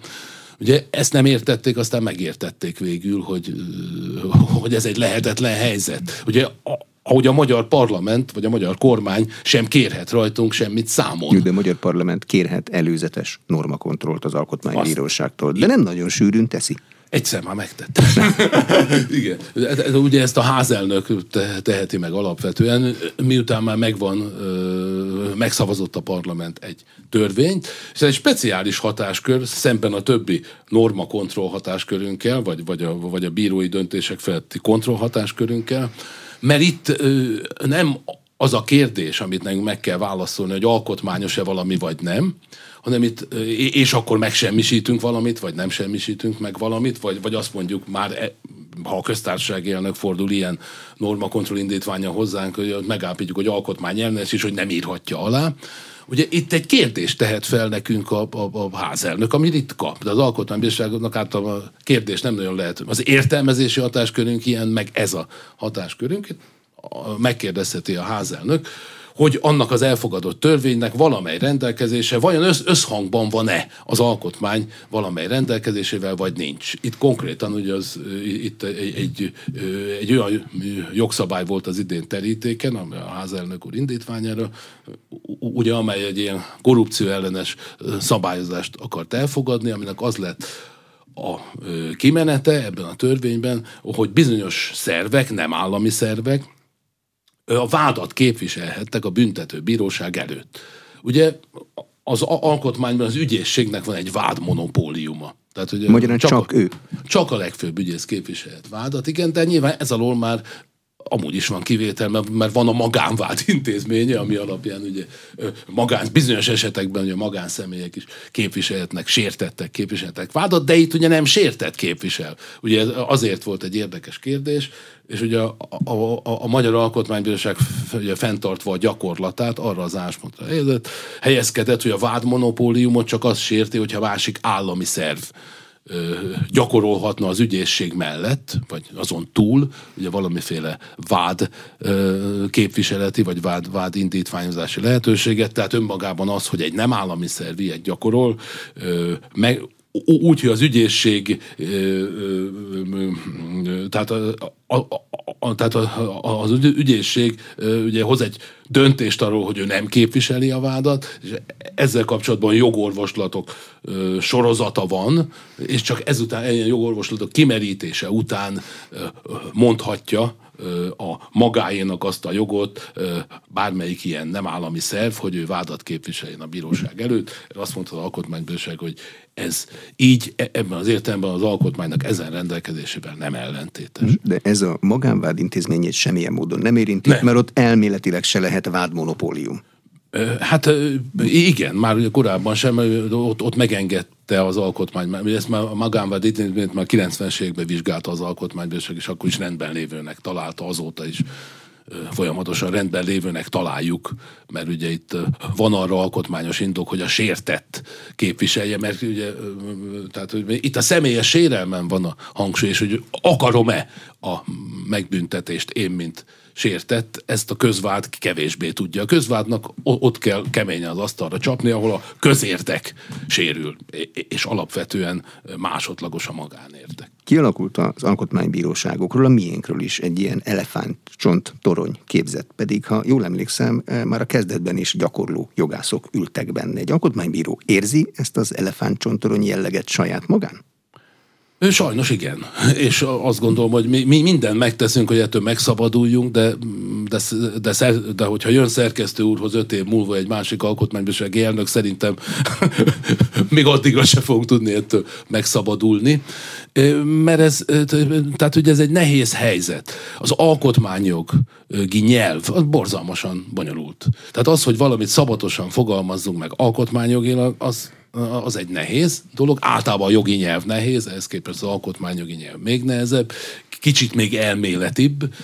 Ugye ezt nem értették, aztán megértették végül, hogy, hogy ez egy lehetetlen helyzet. Ugye ahogy a magyar parlament, vagy a magyar kormány sem kérhet rajtunk semmit számon. De a magyar parlament kérhet előzetes normakontrollt az alkotmánybíróságtól, de nem nagyon sűrűn teszi. Egyszer már megtette. Igen. Ugye ezt a házelnök teheti meg alapvetően, miután már megvan, megszavazott a parlament egy törvényt, és ez egy speciális hatáskör szemben a többi normakontroll hatáskörünkkel, vagy, vagy, a, vagy a bírói döntések feletti kontroll hatáskörünkkel, mert itt ö, nem az a kérdés, amit nekünk meg kell válaszolni, hogy alkotmányos-e valami, vagy nem, hanem itt, és akkor megsemmisítünk valamit, vagy nem semmisítünk meg valamit, vagy, vagy azt mondjuk már, e, ha a köztársasági elnök fordul ilyen normakontroll indítványa hozzánk, hogy megállapítjuk, hogy alkotmány ellenes, és hogy nem írhatja alá. Ugye itt egy kérdést tehet fel nekünk a, a, a házelnök, ami ritka. De az alkotmánybírságnak általában a kérdés nem nagyon lehet. Az értelmezési hatáskörünk ilyen, meg ez a hatáskörünk. Megkérdezheti a házelnök, hogy annak az elfogadott törvénynek valamely rendelkezése vajon össz, összhangban van-e az alkotmány valamely rendelkezésével, vagy nincs. Itt konkrétan ugye az, itt egy, egy, egy olyan jogszabály volt az idén terítéken, ami a házelnök úr indítványára, ugye amely egy ilyen korrupció ellenes szabályozást akart elfogadni, aminek az lett a kimenete ebben a törvényben, hogy bizonyos szervek, nem állami szervek, a vádat képviselhettek a büntető bíróság előtt. Ugye az alkotmányban az ügyészségnek van egy vádmonopóliuma. Tehát, ugye Magyarán csak, csak ő. Csak a legfőbb ügyész képviselhet vádat, igen, de nyilván ez alól már amúgy is van kivétel, mert van a magánvád intézménye, ami alapján ugye magán, bizonyos esetekben ugye magánszemélyek is képviselhetnek, sértettek, képviselhetnek vádat, de itt ugye nem sértett képvisel. Ugye azért volt egy érdekes kérdés, és ugye a, a, a, a Magyar Alkotmánybíróság ugye fenntartva a gyakorlatát arra az áspontra helyezkedett, hogy a vádmonopóliumot csak az sérti, hogyha másik állami szerv gyakorolhatna az ügyészség mellett, vagy azon túl, ugye valamiféle vád képviseleti, vagy vád, vád indítványozási lehetőséget, tehát önmagában az, hogy egy nem állami szerv ilyet gyakorol, meg, úgy, hogy az ügyészség, tehát, a, a, a, tehát az ügyészség ugye hoz egy döntést arról, hogy ő nem képviseli a vádat, és ezzel kapcsolatban jogorvoslatok sorozata van, és csak ezután, ilyen jogorvoslatok kimerítése után mondhatja, a magáénak azt a jogot bármelyik ilyen nem állami szerv, hogy ő vádat képviseljen a bíróság előtt. Azt mondta az alkotmánybíróság, hogy ez így e, ebben az értelemben az alkotmánynak ezen rendelkezésével nem ellentétes. De ez a magánvád intézményét semmilyen módon nem érinti, nem. mert ott elméletileg se lehet vádmonopólium. Hát igen, már ugye korábban sem, ott, ott megengedte az alkotmány, mert ezt már a magánvád intézményt már 90-es években vizsgálta az alkotmánybíróság, és akkor is rendben lévőnek találta azóta is folyamatosan rendben lévőnek találjuk, mert ugye itt van arra alkotmányos indok, hogy a sértett képviselje, mert ugye, tehát hogy itt a személyes sérelmen van a hangsúly, és hogy akarom-e a megbüntetést én, mint sértett, ezt a közvád kevésbé tudja. A közvádnak ott kell keményen az asztalra csapni, ahol a közértek sérül, és alapvetően másodlagos a magánértek. Kialakult az alkotmánybíróságokról, a miénkről is egy ilyen elefántcsont torony képzett, pedig ha jól emlékszem, eh, már a kezdetben is gyakorló jogászok ültek benne. Egy alkotmánybíró érzi ezt az elefántcsontorony jelleget saját magán? Sajnos igen. És azt gondolom, hogy mi, mi mindent megteszünk, hogy ettől megszabaduljunk, de, de, de, de, de hogyha jön szerkesztő úrhoz öt év múlva egy másik alkotmánybírósági elnök, szerintem még addigra se fogunk tudni ettől megszabadulni. Mert ez, tehát hogy ez egy nehéz helyzet. Az alkotmányjogi nyelv az borzalmasan bonyolult. Tehát az, hogy valamit szabatosan fogalmazzunk meg alkotmányjogilag, az az egy nehéz dolog. Általában a jogi nyelv nehéz, ehhez képest az alkotmányjogi nyelv még nehezebb, kicsit még elméletibb,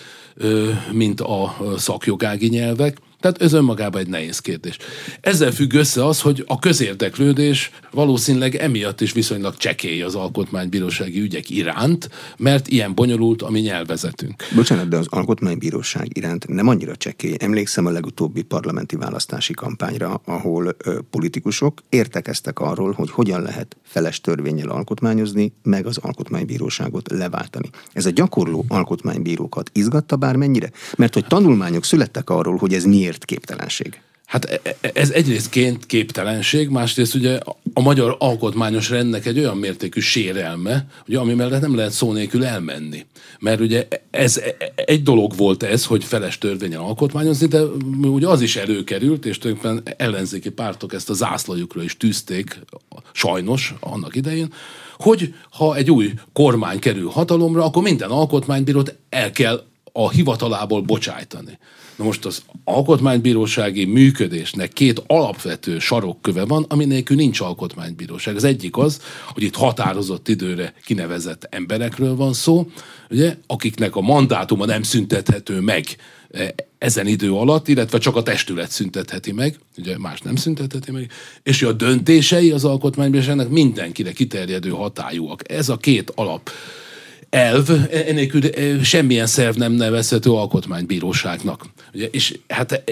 mint a szakjogági nyelvek. Tehát ez önmagában egy nehéz kérdés. Ezzel függ össze az, hogy a közérdeklődés valószínűleg emiatt is viszonylag csekély az alkotmánybírósági ügyek iránt, mert ilyen bonyolult a mi nyelvezetünk. Bocsánat, de az alkotmánybíróság iránt nem annyira csekély. Emlékszem a legutóbbi parlamenti választási kampányra, ahol ö, politikusok értekeztek arról, hogy hogyan lehet feles törvényel alkotmányozni, meg az alkotmánybíróságot leváltani. Ez a gyakorló alkotmánybírókat izgatta bármennyire? Mert hogy tanulmányok születtek arról, hogy ez miért képtelenség? Hát e, e, ez egyrészt képtelenség, másrészt ugye a magyar alkotmányos rendnek egy olyan mértékű sérelme, ugye, ami mellett nem lehet szó nélkül elmenni. Mert ugye ez e, egy dolog volt ez, hogy feles törvényen alkotmányozni, de ugye az is előkerült, és tulajdonképpen ellenzéki pártok ezt a zászlajukra is tűzték, sajnos annak idején, hogy ha egy új kormány kerül hatalomra, akkor minden alkotmánybírót el kell a hivatalából bocsájtani. Na most az alkotmánybírósági működésnek két alapvető sarokköve van, ami nélkül nincs alkotmánybíróság. Az egyik az, hogy itt határozott időre kinevezett emberekről van szó, ugye, akiknek a mandátuma nem szüntethető meg e, ezen idő alatt, illetve csak a testület szüntetheti meg, ugye más nem szüntetheti meg, és a döntései az alkotmánybíróságnak mindenkire kiterjedő hatályúak. Ez a két alap elv, enélkül semmilyen szerv nem nevezhető alkotmánybíróságnak. Ugye, és hát e,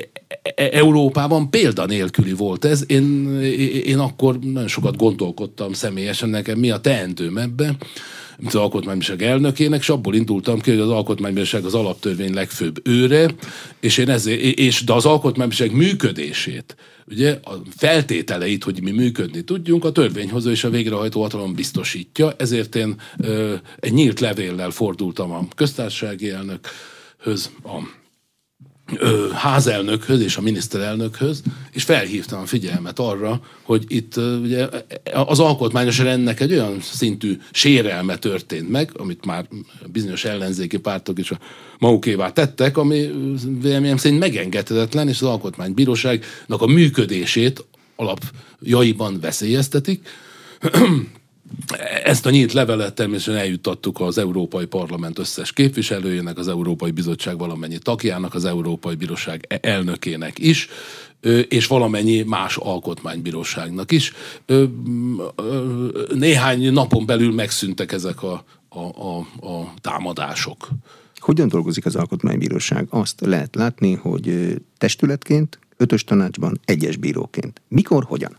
Európában példanélküli volt ez. Én, én akkor nagyon sokat gondolkodtam személyesen nekem, mi a teendőm ebbe mint az Alkotmánybíróság elnökének, és abból indultam ki, hogy az Alkotmánybíróság az alaptörvény legfőbb őre, és én ezért, és, de az Alkotmánybíróság működését, ugye a feltételeit, hogy mi működni tudjunk, a törvényhozó és a végrehajtó hatalom biztosítja, ezért én ö, egy nyílt levéllel fordultam a köztársasági elnökhöz, a ö, házelnökhöz és a miniszterelnökhöz, és felhívtam a figyelmet arra, hogy itt ugye, az alkotmányos rendnek egy olyan szintű sérelme történt meg, amit már bizonyos ellenzéki pártok is a magukévá tettek, ami véleményem szerint megengedhetetlen, és az alkotmánybíróságnak a működését alapjaiban veszélyeztetik. Ezt a nyílt levelet természetesen eljuttattuk az Európai Parlament összes képviselőjének, az Európai Bizottság valamennyi tagjának, az Európai Bíróság e- elnökének is, és valamennyi más alkotmánybíróságnak is. Néhány napon belül megszűntek ezek a, a, a, a támadások. Hogyan dolgozik az alkotmánybíróság? Azt lehet látni, hogy testületként, ötös tanácsban, egyes bíróként. Mikor, hogyan?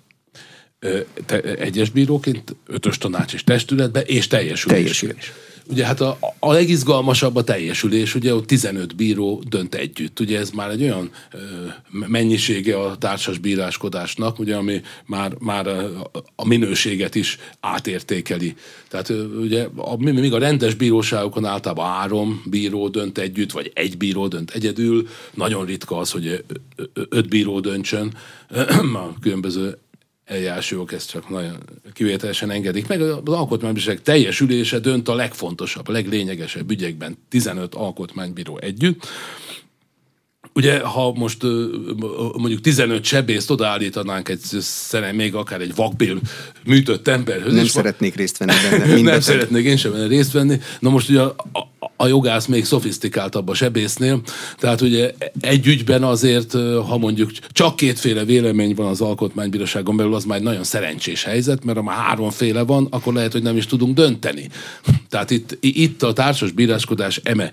Te, egyes bíróként, ötös tanács és testületbe, és teljesülés. teljesülés. Ugye hát a, a legizgalmasabb a teljesülés, ugye ott 15 bíró dönt együtt. Ugye ez már egy olyan ö, mennyisége a társas bíráskodásnak, ugye, ami már, már a, a minőséget is átértékeli. Tehát ö, ugye a, még a rendes bíróságokon általában három bíró dönt együtt, vagy egy bíró dönt egyedül. Nagyon ritka az, hogy öt bíró döntsön a különböző eljárási jogok ezt csak nagyon kivételesen engedik meg. Az alkotmánybíróság teljes ülése dönt a legfontosabb, a leglényegesebb ügyekben 15 alkotmánybíró együtt. Ugye, ha most mondjuk 15 sebészt odaállítanánk egy szerem, még akár egy vakbél műtött emberhöz. Nem szeretnék részt venni benne. nem szeretnék én sem részt venni. Na most ugye a, a jogász még szofisztikáltabb a sebésznél, tehát ugye egy ügyben azért, ha mondjuk csak kétféle vélemény van az alkotmánybíróságon belül, az már egy nagyon szerencsés helyzet, mert ha már háromféle van, akkor lehet, hogy nem is tudunk dönteni. Tehát itt, itt a társas bíráskodás eme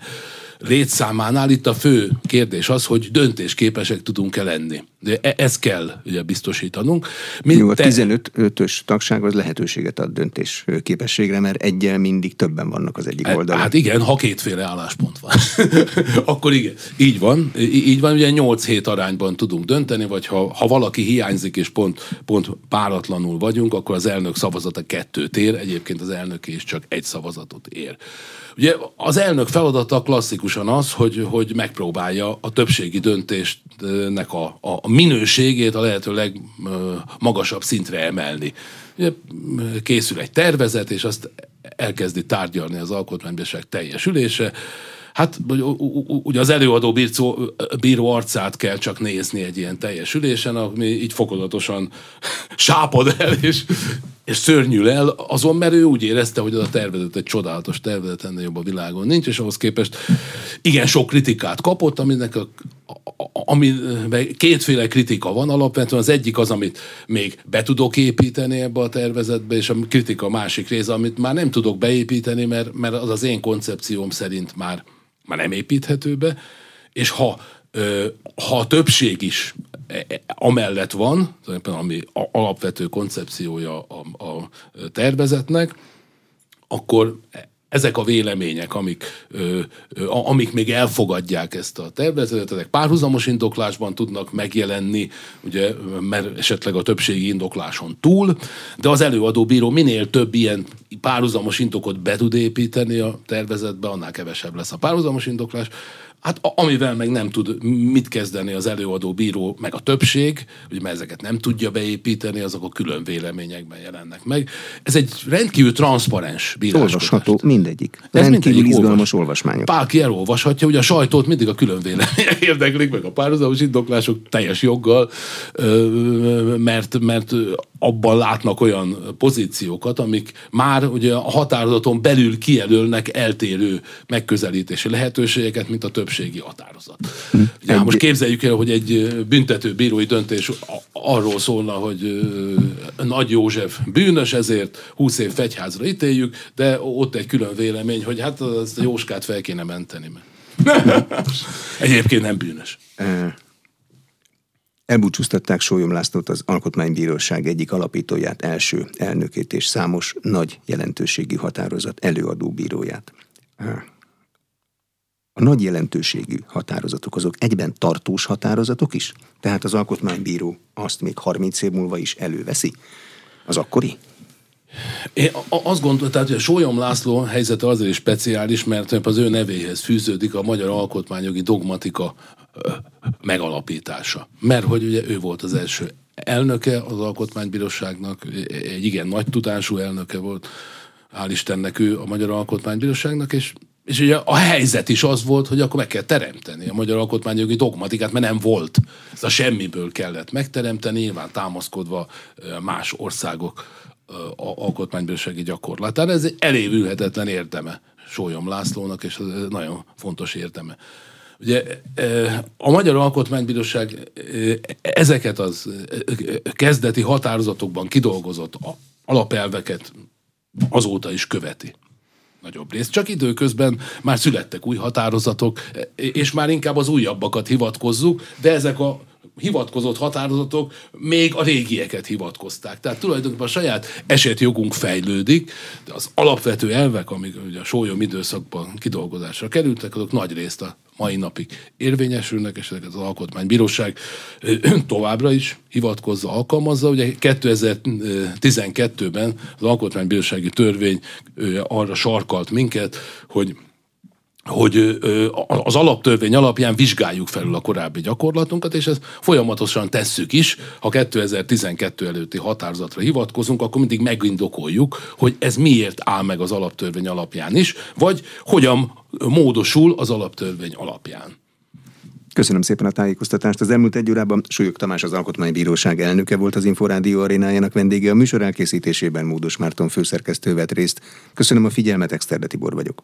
létszámánál itt a fő kérdés az, hogy döntésképesek tudunk-e lenni. De e- ez kell ugye biztosítanunk. Mint Jó, a 15-ös tagság az lehetőséget ad döntés képességre, mert egyel mindig többen vannak az egyik e, oldalon. Hát igen, ha kétféle álláspont van. Akkor igen, így van. Így van, ugye 8-7 arányban tudunk dönteni, vagy ha, ha valaki hiányzik és pont, pont páratlanul vagyunk, akkor az elnök szavazata kettőt ér, egyébként az elnök is csak egy szavazatot ér. Ugye az elnök feladata klasszikusan az, hogy, hogy megpróbálja a többségi döntésnek a, a, a minőségét a lehető legmagasabb szintre emelni. Készül egy tervezet, és azt elkezdi tárgyalni az alkotmánybíróság teljes ülése. Hát ugye az előadó bíró, bíró arcát kell csak nézni egy ilyen teljes ülésen, ami így fokozatosan sápad el, és és szörnyül el, azon, mert ő úgy érezte, hogy az a tervezet egy csodálatos tervezet, ennél jobb a világon nincs, és ahhoz képest igen sok kritikát kapott, aminek a, ami, kétféle kritika van alapvetően. Az egyik az, amit még be tudok építeni ebbe a tervezetbe, és a kritika a másik része, amit már nem tudok beépíteni, mert, mert az az én koncepcióm szerint már, már nem építhető be. És ha, ha a többség is amellett van, ami alapvető koncepciója a, a tervezetnek, akkor ezek a vélemények, amik, ö, ö, amik még elfogadják ezt a tervezetet, ezek párhuzamos indoklásban tudnak megjelenni, ugye, mert esetleg a többségi indokláson túl, de az előadó bíró minél több ilyen párhuzamos indokot be tud építeni a tervezetbe, annál kevesebb lesz a párhuzamos indoklás, Hát amivel meg nem tud mit kezdeni az előadó bíró, meg a többség, ugye mert ezeket nem tudja beépíteni, azok a külön véleményekben jelennek meg. Ez egy rendkívül transzparens bíráskodás. Olvasható mindegyik. Ez rendkívül izgalmas olvas. olvasmányok. Bárki elolvashatja, ugye a sajtót mindig a külön vélemények érdeklik, meg a párhuzamos indoklások teljes joggal, mert, mert abban látnak olyan pozíciókat, amik már ugye a határozaton belül kijelölnek eltérő megközelítési lehetőségeket, mint a többségi határozat. Hm. Ugye, egy... most képzeljük el, hogy egy büntető bírói döntés arról szólna, hogy Nagy József bűnös, ezért 20 év fegyházra ítéljük, de ott egy külön vélemény, hogy hát ezt a Jóskát fel kéne menteni. Mert. Egyébként nem bűnös Elbúcsúztatták Sólyom Lászlót az Alkotmánybíróság egyik alapítóját, első elnökét és számos nagy jelentőségű határozat előadó bíróját. A nagy jelentőségű határozatok azok egyben tartós határozatok is? Tehát az alkotmánybíró azt még 30 év múlva is előveszi? Az akkori? Én azt gondolom, tehát, hogy a Sólyom László helyzete azért is speciális, mert az ő nevéhez fűződik a magyar alkotmányjogi dogmatika megalapítása. Mert hogy ugye ő volt az első elnöke az Alkotmánybíróságnak, egy igen nagy tudású elnöke volt, hál' Istennek ő a Magyar Alkotmánybíróságnak, és és ugye a helyzet is az volt, hogy akkor meg kell teremteni a magyar alkotmányjogi dogmatikát, mert nem volt. Ez a semmiből kellett megteremteni, nyilván támaszkodva más országok alkotmánybírósági gyakorlatára. Ez egy elévülhetetlen érdeme Sólyom Lászlónak, és ez nagyon fontos érdeme. Ugye a Magyar Alkotmánybíróság ezeket az kezdeti határozatokban kidolgozott alapelveket azóta is követi nagyobb részt. Csak időközben már születtek új határozatok, és már inkább az újabbakat hivatkozzuk, de ezek a hivatkozott határozatok még a régieket hivatkozták. Tehát tulajdonképpen a saját esetjogunk fejlődik, de az alapvető elvek, amik ugye a sólyom időszakban kidolgozásra kerültek, azok nagy részt a mai napig érvényesülnek, és ezeket az alkotmánybíróság továbbra is hivatkozza, alkalmazza. Ugye 2012-ben az alkotmánybírósági törvény arra sarkalt minket, hogy hogy az alaptörvény alapján vizsgáljuk felül a korábbi gyakorlatunkat, és ezt folyamatosan tesszük is. Ha 2012 előtti határozatra hivatkozunk, akkor mindig megindokoljuk, hogy ez miért áll meg az alaptörvény alapján is, vagy hogyan módosul az alaptörvény alapján. Köszönöm szépen a tájékoztatást. Az elmúlt egy órában Súlyog Tamás az Alkotmánybíróság elnöke volt az Inforádió arénájának vendége. A műsor elkészítésében Módos Márton főszerkesztő vett részt. Köszönöm a figyelmet, Exterde Tibor vagyok.